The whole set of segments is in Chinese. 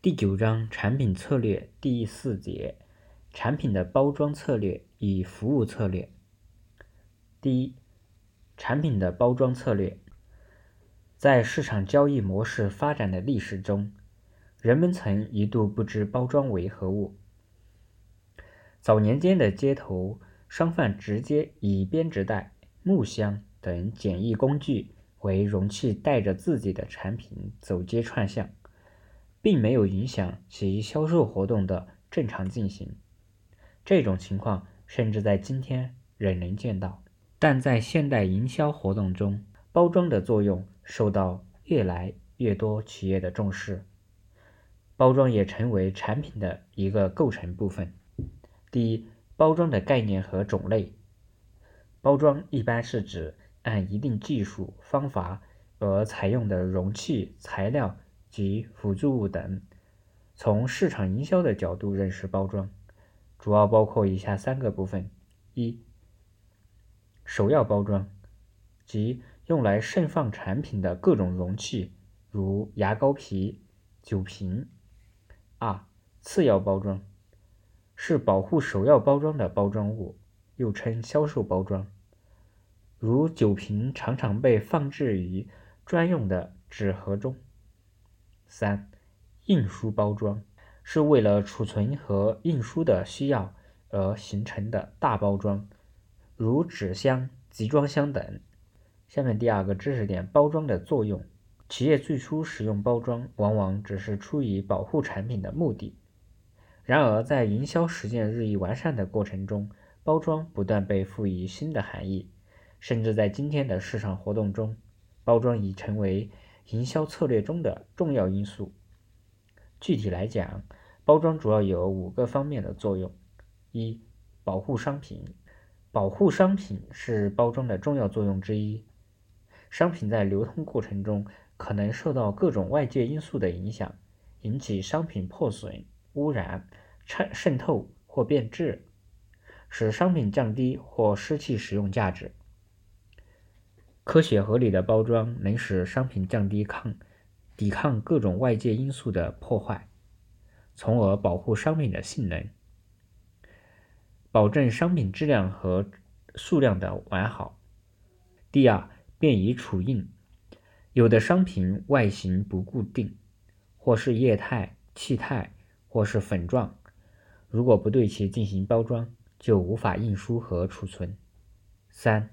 第九章产品策略第四节，产品的包装策略与服务策略。第一，产品的包装策略，在市场交易模式发展的历史中，人们曾一度不知包装为何物。早年间的街头商贩直接以编织袋、木箱等简易工具为容器，带着自己的产品走街串巷。并没有影响其销售活动的正常进行，这种情况甚至在今天仍能见到。但在现代营销活动中，包装的作用受到越来越多企业的重视，包装也成为产品的一个构成部分。第一，包装的概念和种类。包装一般是指按一定技术方法而采用的容器、材料。及辅助物等。从市场营销的角度认识包装，主要包括以下三个部分：一、首要包装，即用来盛放产品的各种容器，如牙膏皮、酒瓶；二、次要包装，是保护首要包装的包装物，又称销售包装，如酒瓶常常被放置于专用的纸盒中。三、印书包装是为了储存和印书的需要而形成的大包装，如纸箱、集装箱等。下面第二个知识点：包装的作用。企业最初使用包装，往往只是出于保护产品的目的。然而，在营销实践日益完善的过程中，包装不断被赋予新的含义，甚至在今天的市场活动中，包装已成为。营销策略中的重要因素。具体来讲，包装主要有五个方面的作用：一、保护商品。保护商品是包装的重要作用之一。商品在流通过程中可能受到各种外界因素的影响，引起商品破损、污染、渗渗透或变质，使商品降低或失去使用价值。科学合理的包装能使商品降低抗、抵抗各种外界因素的破坏，从而保护商品的性能，保证商品质量和数量的完好。第二，便于储运。有的商品外形不固定，或是液态、气态，或是粉状，如果不对其进行包装，就无法运输和储存。三，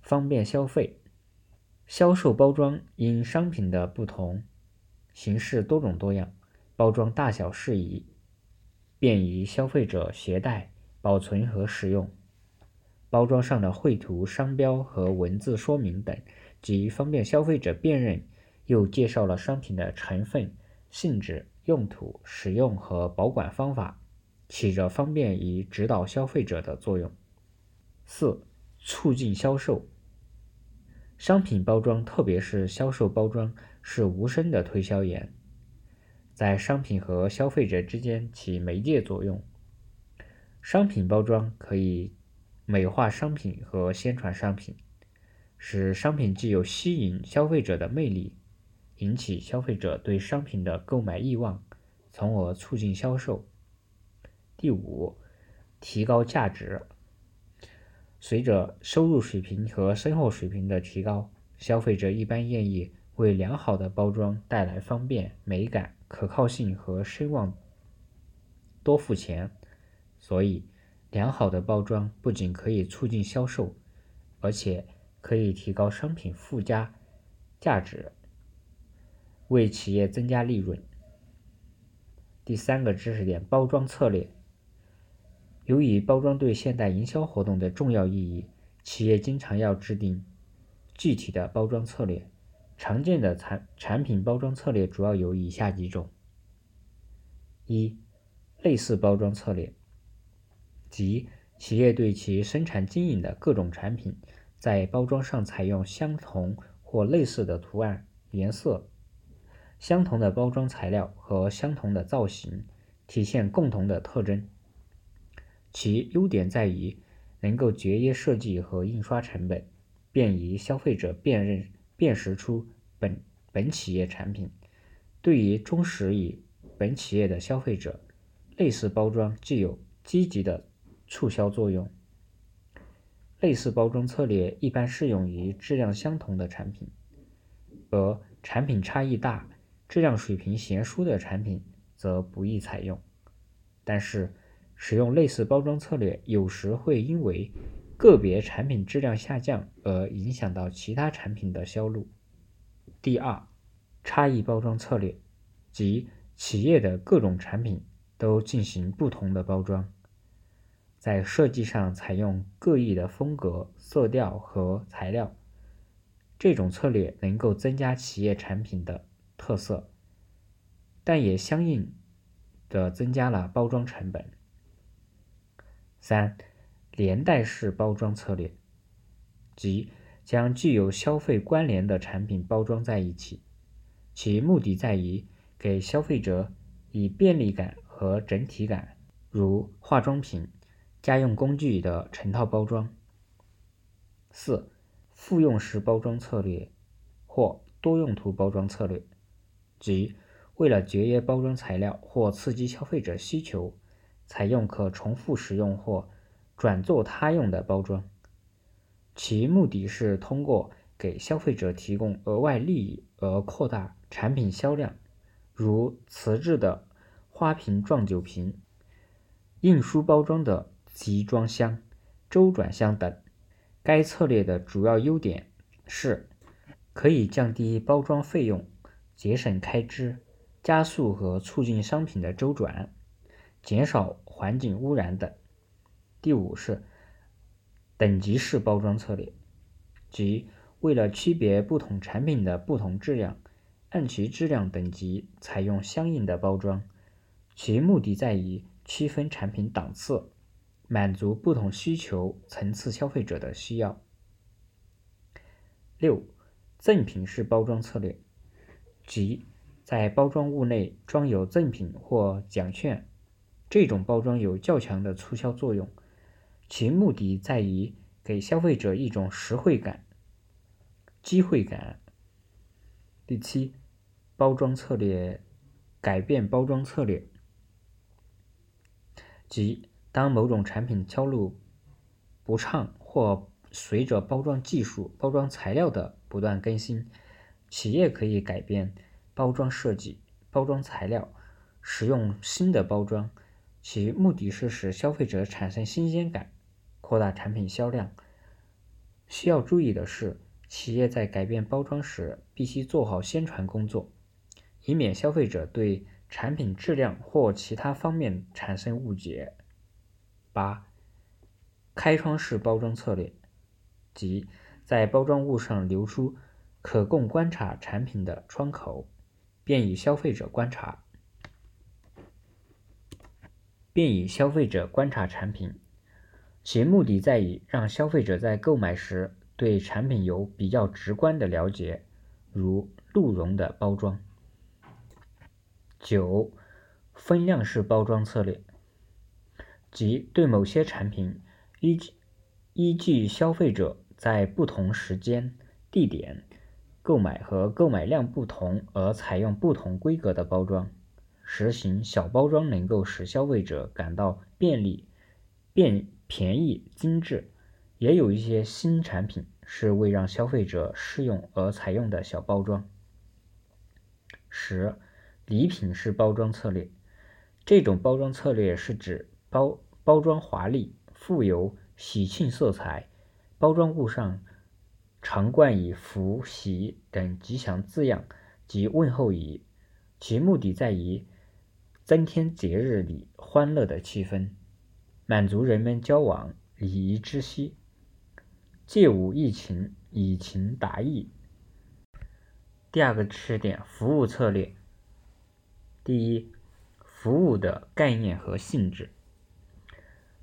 方便消费。销售包装因商品的不同形式多种多样，包装大小适宜，便于消费者携带、保存和使用。包装上的绘图、商标和文字说明等，既方便消费者辨认，又介绍了商品的成分、性质、用途、使用和保管方法，起着方便与指导消费者的作用。四、促进销售。商品包装，特别是销售包装，是无声的推销员，在商品和消费者之间起媒介作用。商品包装可以美化商品和宣传商品，使商品具有吸引消费者的魅力，引起消费者对商品的购买欲望，从而促进销售。第五，提高价值。随着收入水平和生活水平的提高，消费者一般愿意为良好的包装带来方便、美感、可靠性和声望多付钱。所以，良好的包装不仅可以促进销售，而且可以提高商品附加价值，为企业增加利润。第三个知识点：包装策略。由于包装对现代营销活动的重要意义，企业经常要制定具体的包装策略。常见的产产品包装策略主要有以下几种：一、类似包装策略，即企业对其生产经营的各种产品，在包装上采用相同或类似的图案、颜色、相同的包装材料和相同的造型，体现共同的特征。其优点在于能够节约设计和印刷成本，便于消费者辨认辨识出本本企业产品。对于忠实于本企业的消费者，类似包装具有积极的促销作用。类似包装策略一般适用于质量相同的产品，而产品差异大、质量水平悬殊的产品则不宜采用。但是，使用类似包装策略有时会因为个别产品质量下降而影响到其他产品的销路。第二，差异包装策略，即企业的各种产品都进行不同的包装，在设计上采用各异的风格、色调和材料。这种策略能够增加企业产品的特色，但也相应的增加了包装成本。三、连带式包装策略，即将具有消费关联的产品包装在一起，其目的在于给消费者以便利感和整体感，如化妆品、家用工具的成套包装。四、复用式包装策略或多用途包装策略，即为了节约包装材料或刺激消费者需求。采用可重复使用或转做他用的包装，其目的是通过给消费者提供额外利益而扩大产品销量，如瓷质的花瓶装酒瓶、印书包装的集装箱、周转箱等。该策略的主要优点是可以降低包装费用、节省开支、加速和促进商品的周转。减少环境污染等。第五是等级式包装策略，即为了区别不同产品的不同质量，按其质量等级采用相应的包装，其目的在于区分产品档次，满足不同需求层次消费者的需要。六、赠品式包装策略，即在包装物内装有赠品或奖券。这种包装有较强的促销作用，其目的在于给消费者一种实惠感、机会感。第七，包装策略改变包装策略，即当某种产品销路不畅或随着包装技术、包装材料的不断更新，企业可以改变包装设计、包装材料，使用新的包装。其目的是使消费者产生新鲜感，扩大产品销量。需要注意的是，企业在改变包装时必须做好宣传工作，以免消费者对产品质量或其他方面产生误解。八、开窗式包装策略，即在包装物上留出可供观察产品的窗口，便于消费者观察。便于消费者观察产品，其目的在于让消费者在购买时对产品有比较直观的了解，如鹿茸的包装。九、分量式包装策略，即对某些产品依依据消费者在不同时间、地点购买和购买量不同而采用不同规格的包装。实行小包装能够使消费者感到便利、便便宜、精致。也有一些新产品是为让消费者适用而采用的小包装。十、礼品式包装策略，这种包装策略是指包包装华丽、富有喜庆色彩，包装物上常冠以福、喜等吉祥字样及问候语，其目的在于。增添节日里欢乐的气氛，满足人们交往礼仪之需，借物易情，以情达意。第二个知识点：服务策略。第一，服务的概念和性质。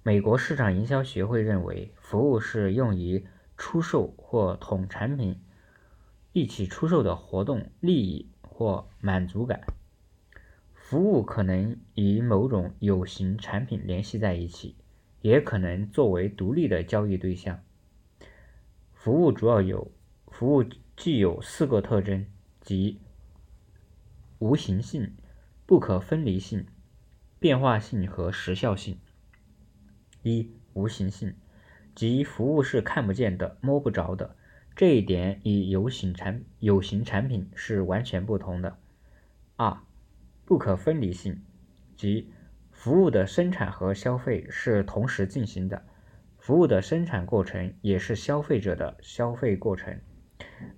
美国市场营销学会认为，服务是用于出售或同产品一起出售的活动利益或满足感。服务可能与某种有形产品联系在一起，也可能作为独立的交易对象。服务主要有，服务具有四个特征，即无形性、不可分离性、变化性和时效性。一、无形性，即服务是看不见的、摸不着的。这一点与有形产有形产品是完全不同的。二、不可分离性，即服务的生产和消费是同时进行的，服务的生产过程也是消费者的消费过程，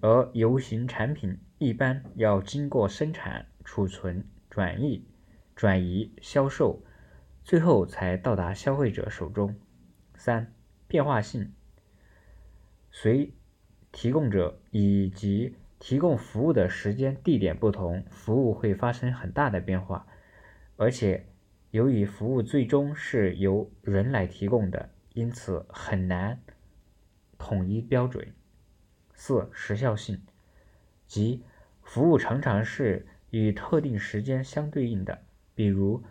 而有形产品一般要经过生产、储存、转移、转移、销售，最后才到达消费者手中。三、变化性，随提供者以及提供服务的时间、地点不同，服务会发生很大的变化，而且由于服务最终是由人来提供的，因此很难统一标准。四、时效性，即服务常常是与特定时间相对应的，比如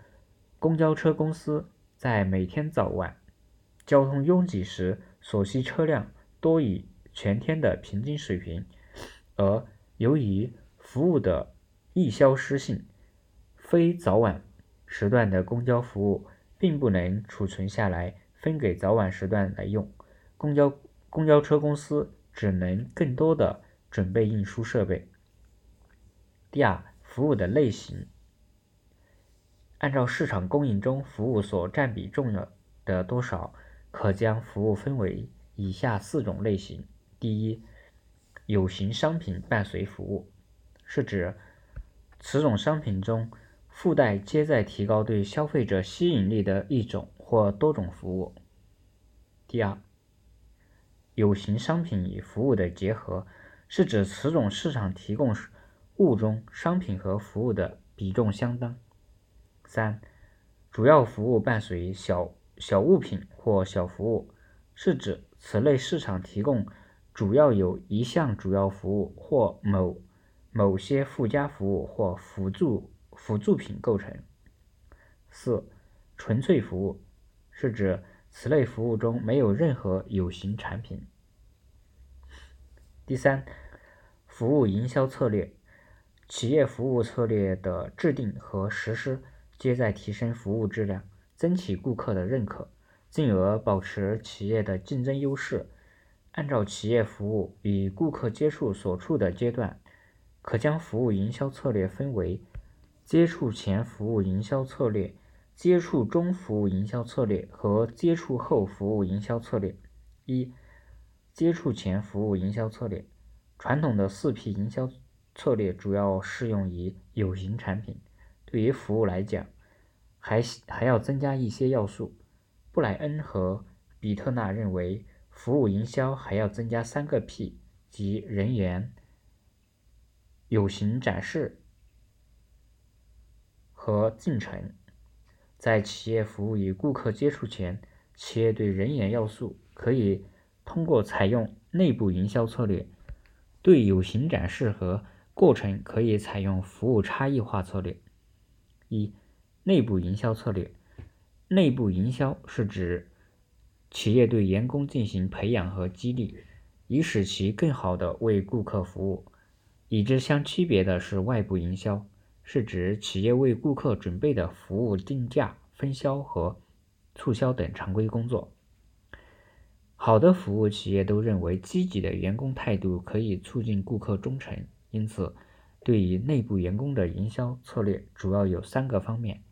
公交车公司在每天早晚交通拥挤时所需车辆多于。全天的平均水平，而由于服务的易消失性，非早晚时段的公交服务并不能储存下来分给早晚时段来用，公交公交车公司只能更多的准备运输设备。第二，服务的类型，按照市场供应中服务所占比重要的多少，可将服务分为以下四种类型。第一，有形商品伴随服务，是指此种商品中附带皆在提高对消费者吸引力的一种或多种服务。第二，有形商品与服务的结合，是指此种市场提供物中商品和服务的比重相当。三，主要服务伴随小小物品或小服务，是指此类市场提供。主要有一项主要服务或某某些附加服务或辅助辅助品构成。四、纯粹服务是指此类服务中没有任何有形产品。第三，服务营销策略，企业服务策略的制定和实施，皆在提升服务质量，争取顾客的认可，进而保持企业的竞争优势。按照企业服务与顾客接触所处的阶段，可将服务营销策略分为接触前服务营销策略、接触中服务营销策略和接触后服务营销策略。一、接触前服务营销策略，传统的四 P 营销策略主要适用于有形产品，对于服务来讲，还还要增加一些要素。布莱恩和比特纳认为。服务营销还要增加三个 P，即人员、有形展示和进程。在企业服务与顾客接触前，企业对人员要素可以通过采用内部营销策略；对有形展示和过程可以采用服务差异化策略。一、内部营销策略。内部营销是指。企业对员工进行培养和激励，以使其更好地为顾客服务。与之相区别的是外部营销，是指企业为顾客准备的服务定价、分销和促销等常规工作。好的服务企业都认为，积极的员工态度可以促进顾客忠诚，因此，对于内部员工的营销策略主要有三个方面：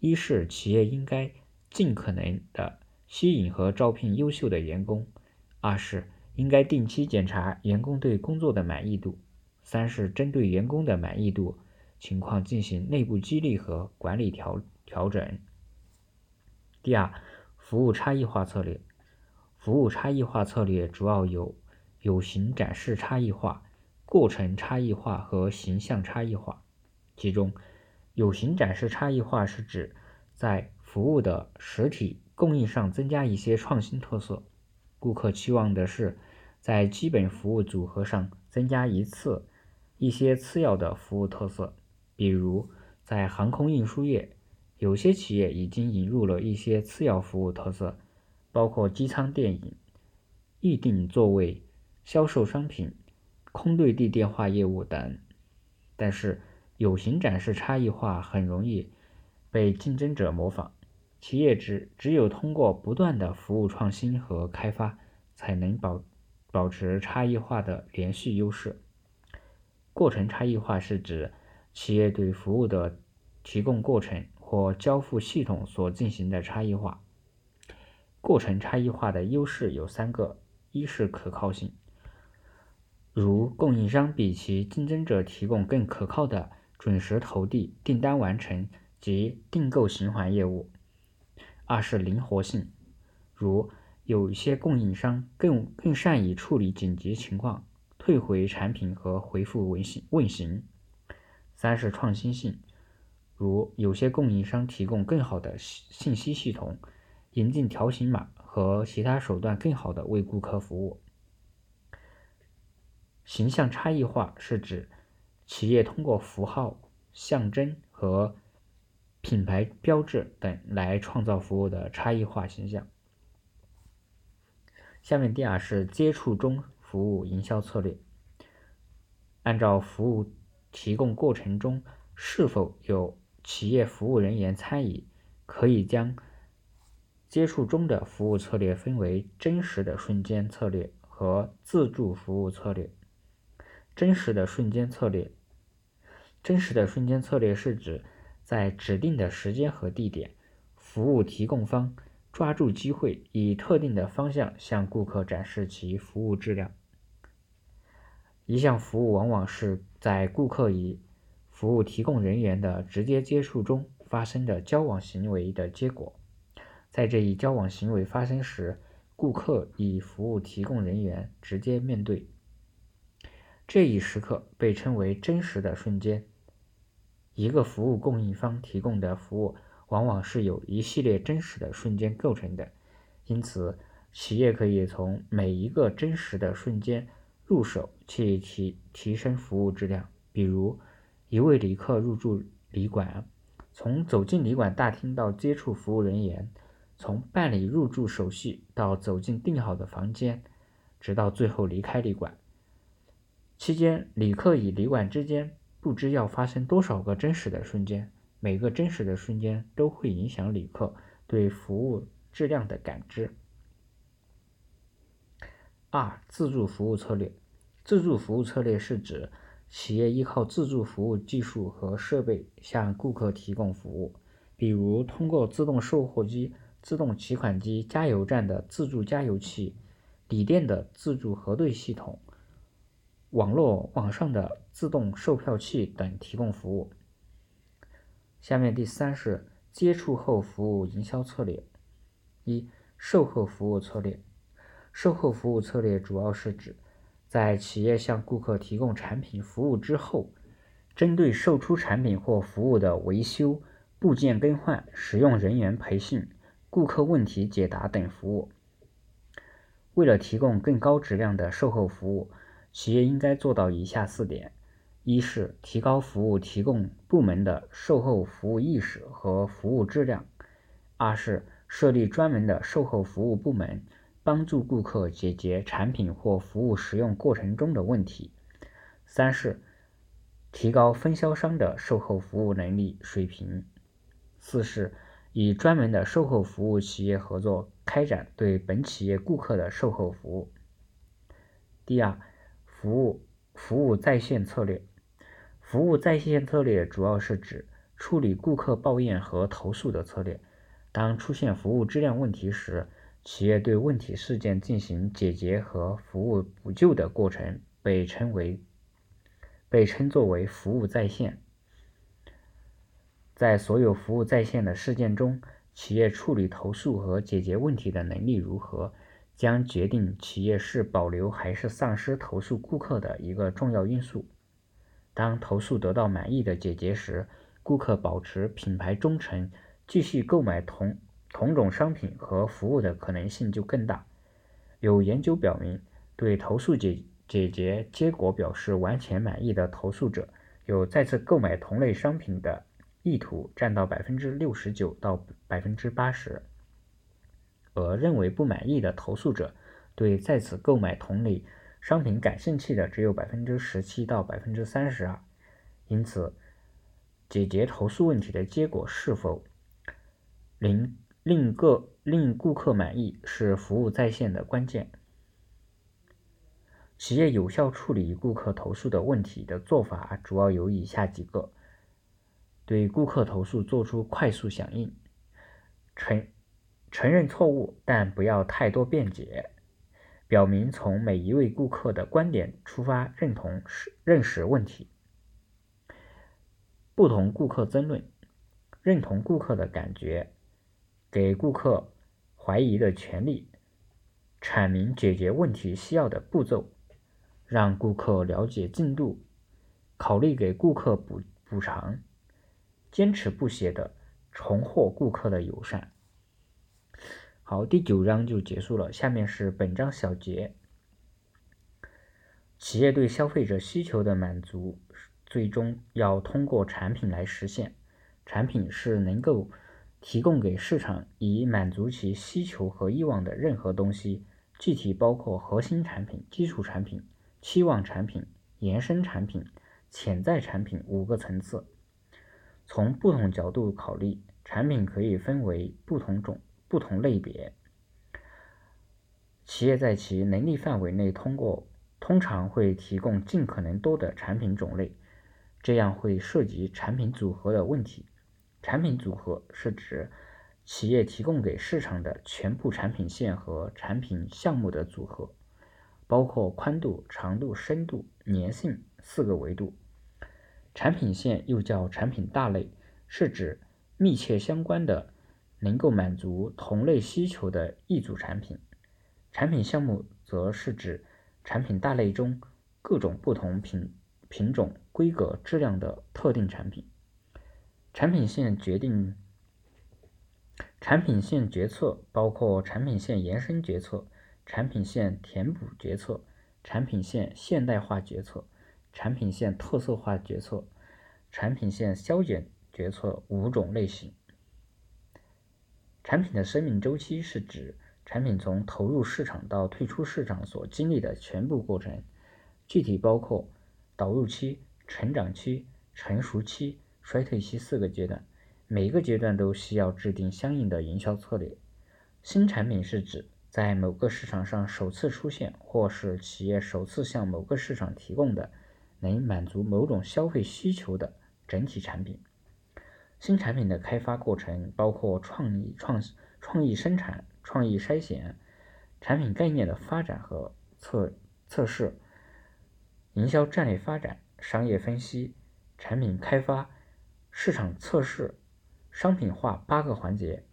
一是企业应该尽可能的。吸引和招聘优秀的员工；二是应该定期检查员工对工作的满意度；三是针对员工的满意度情况进行内部激励和管理调调整。第二，服务差异化策略。服务差异化策略主要有有形展示差异化、过程差异化和形象差异化。其中，有形展示差异化是指在服务的实体。供应上增加一些创新特色，顾客期望的是在基本服务组合上增加一次一些次要的服务特色。比如，在航空运输业，有些企业已经引入了一些次要服务特色，包括机舱电影、预订座位、销售商品、空对地电话业务等。但是，有形展示差异化很容易被竞争者模仿。企业只只有通过不断的服务创新和开发，才能保保持差异化的连续优势。过程差异化是指企业对服务的提供过程或交付系统所进行的差异化。过程差异化的优势有三个：一是可靠性，如供应商比其竞争者提供更可靠的准时投递、订单完成及订购循环业务。二是灵活性，如有一些供应商更更善于处理紧急情况、退回产品和回复问行问询。三是创新性，如有些供应商提供更好的信息系统、引进条形码和其他手段，更好的为顾客服务。形象差异化是指企业通过符号、象征和品牌标志等来创造服务的差异化形象。下面第二是接触中服务营销策略。按照服务提供过程中是否有企业服务人员参与，可以将接触中的服务策略分为真实的瞬间策略和自助服务策略。真实的瞬间策略，真实的瞬间策略是指。在指定的时间和地点，服务提供方抓住机会，以特定的方向向顾客展示其服务质量。一项服务往往是在顾客与服务提供人员的直接接触中发生的交往行为的结果。在这一交往行为发生时，顾客与服务提供人员直接面对，这一时刻被称为真实的瞬间。一个服务供应方提供的服务往往是由一系列真实的瞬间构成的，因此，企业可以从每一个真实的瞬间入手去提提升服务质量。比如，一位旅客入住旅馆，从走进旅馆大厅到接触服务人员，从办理入住手续到走进订好的房间，直到最后离开旅馆，期间旅客与旅馆之间。不知要发生多少个真实的瞬间，每个真实的瞬间都会影响旅客对服务质量的感知。二、自助服务策略。自助服务策略是指企业依靠自助服务技术和设备向顾客提供服务，比如通过自动售货机、自动取款机、加油站的自助加油器、锂电的自助核对系统。网络网上的自动售票器等提供服务。下面第三是接触后服务营销策略。一、售后服务策略。售后服务策略主要是指在企业向顾客提供产品服务之后，针对售出产品或服务的维修、部件更换、使用人员培训、顾客问题解答等服务。为了提供更高质量的售后服务。企业应该做到以下四点：一是提高服务提供部门的售后服务意识和服务质量；二是设立专门的售后服务部门，帮助顾客解决产品或服务使用过程中的问题；三是提高分销商的售后服务能力水平；四是与专门的售后服务企业合作，开展对本企业顾客的售后服务。第二。服务服务在线策略，服务在线策略主要是指处理顾客抱怨和投诉的策略。当出现服务质量问题时，企业对问题事件进行解决和服务补救的过程被称为被称作为服务在线。在所有服务在线的事件中，企业处理投诉和解决问题的能力如何？将决定企业是保留还是丧失投诉顾客的一个重要因素。当投诉得到满意的解决时，顾客保持品牌忠诚，继续购买同同种商品和服务的可能性就更大。有研究表明，对投诉解解决结果表示完全满意的投诉者，有再次购买同类商品的意图占到百分之六十九到百分之八十。和认为不满意的投诉者，对再次购买同类商品感兴趣的只有百分之十七到百分之三十二。因此，解决投诉问题的结果是否令令个令顾客满意，是服务在线的关键。企业有效处理顾客投诉的问题的做法主要有以下几个：对顾客投诉做出快速响应，承承认错误，但不要太多辩解，表明从每一位顾客的观点出发，认同是认识问题。不同顾客争论，认同顾客的感觉，给顾客怀疑的权利，阐明解决问题需要的步骤。让顾客了解进度，考虑给顾客补补偿，坚持不懈的重获顾客的友善。好，第九章就结束了。下面是本章小结：企业对消费者需求的满足，最终要通过产品来实现。产品是能够提供给市场以满足其需求和欲望的任何东西，具体包括核心产品、基础产品。期望产品、延伸产品、潜在产品五个层次。从不同角度考虑，产品可以分为不同种、不同类别。企业在其能力范围内，通过通常会提供尽可能多的产品种类，这样会涉及产品组合的问题。产品组合是指企业提供给市场的全部产品线和产品项目的组合。包括宽度、长度、深度、粘性四个维度。产品线又叫产品大类，是指密切相关的、能够满足同类需求的一组产品。产品项目则是指产品大类中各种不同品品种、规格、质量的特定产品。产品线决定产品线决策包括产品线延伸决策。产品线填补决策、产品线现代化决策、产品线特色化决策、产品线削减决策五种类型。产品的生命周期是指产品从投入市场到退出市场所经历的全部过程，具体包括导入期、成长期、成熟期、衰退期四个阶段，每个阶段都需要制定相应的营销策略。新产品是指在某个市场上首次出现，或是企业首次向某个市场提供的能满足某种消费需求的整体产品。新产品的开发过程包括创意创创意生产、创意筛选、产品概念的发展和测测试、营销战略发展、商业分析、产品开发、市场测试、商品化八个环节。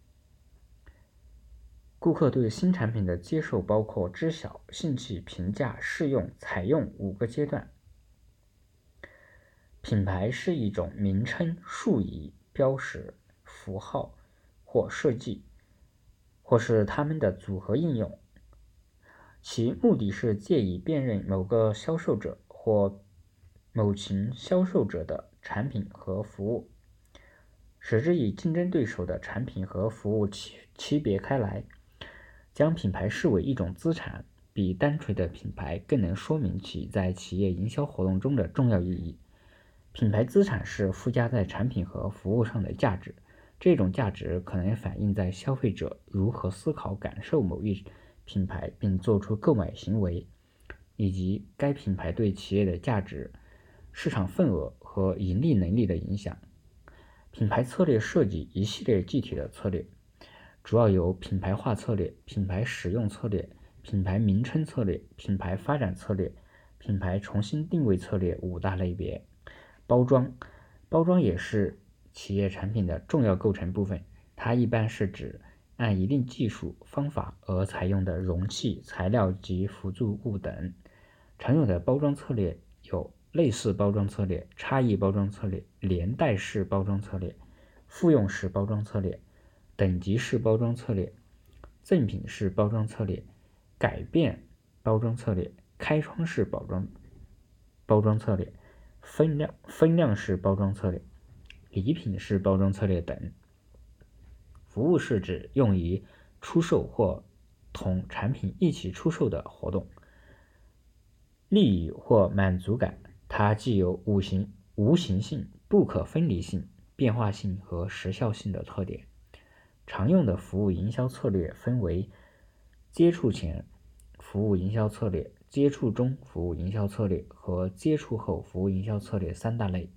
顾客对新产品的接受包括知晓、兴趣、评价、试用、采用五个阶段。品牌是一种名称、术语、标识、符号或设计，或是它们的组合应用，其目的是借以辨认某个销售者或某群销售者的产品和服务，使之与竞争对手的产品和服务区区别开来。将品牌视为一种资产，比单纯的品牌更能说明其在企业营销活动中的重要意义。品牌资产是附加在产品和服务上的价值，这种价值可能反映在消费者如何思考、感受某一品牌并做出购买行为，以及该品牌对企业的价值、市场份额和盈利能力的影响。品牌策略涉及一系列具体的策略。主要有品牌化策略、品牌使用策略、品牌名称策略、品牌发展策略、品牌重新定位策略五大类别。包装，包装也是企业产品的重要构成部分。它一般是指按一定技术方法而采用的容器、材料及辅助物等。常用的包装策略有类似包装策略、差异包装策略、连带式包装策略、复用式包装策略。等级式包装策略、赠品式包装策略、改变包装策略、开窗式包装包装策略、分量分量式包装策略、礼品式包装策略等。服务是指用于出售或同产品一起出售的活动。利益或满足感，它既有无形无形性不可分离性、变化性和时效性的特点。常用的服务营销策略分为接触前服务营销策略、接触中服务营销策略和接触后服务营销策略三大类。